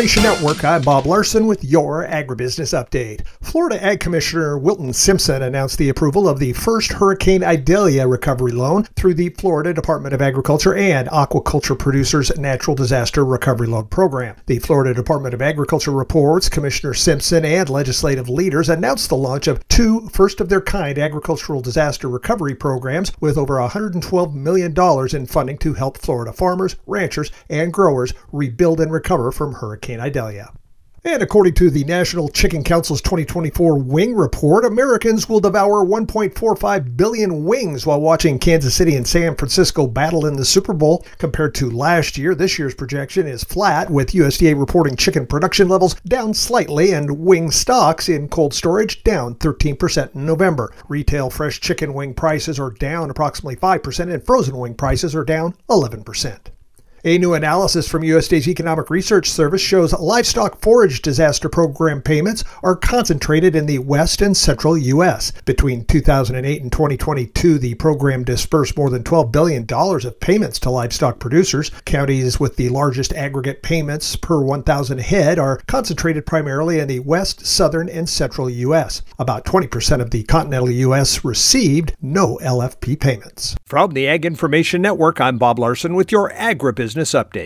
Information Network, I'm Bob Larson with your Agribusiness Update. Florida Ag Commissioner Wilton Simpson announced the approval of the first Hurricane Idalia recovery loan through the Florida Department of Agriculture and Aquaculture Producers Natural Disaster Recovery Loan Program. The Florida Department of Agriculture reports Commissioner Simpson and legislative leaders announced the launch of two first of their kind agricultural disaster recovery programs with over $112 million in funding to help Florida farmers, ranchers, and growers rebuild and recover from Hurricane Idalia. And according to the National Chicken Council's 2024 Wing Report, Americans will devour 1.45 billion wings while watching Kansas City and San Francisco battle in the Super Bowl. Compared to last year, this year's projection is flat, with USDA reporting chicken production levels down slightly and wing stocks in cold storage down 13% in November. Retail fresh chicken wing prices are down approximately 5%, and frozen wing prices are down 11%. A new analysis from USDA's Economic Research Service shows livestock forage disaster program payments are concentrated in the west and central U.S. Between 2008 and 2022, the program dispersed more than $12 billion of payments to livestock producers. Counties with the largest aggregate payments per 1,000 head are concentrated primarily in the west, southern, and central U.S. About 20% of the continental U.S. received no LFP payments. From the Ag Information Network, I'm Bob Larson with your agribusiness Business Update.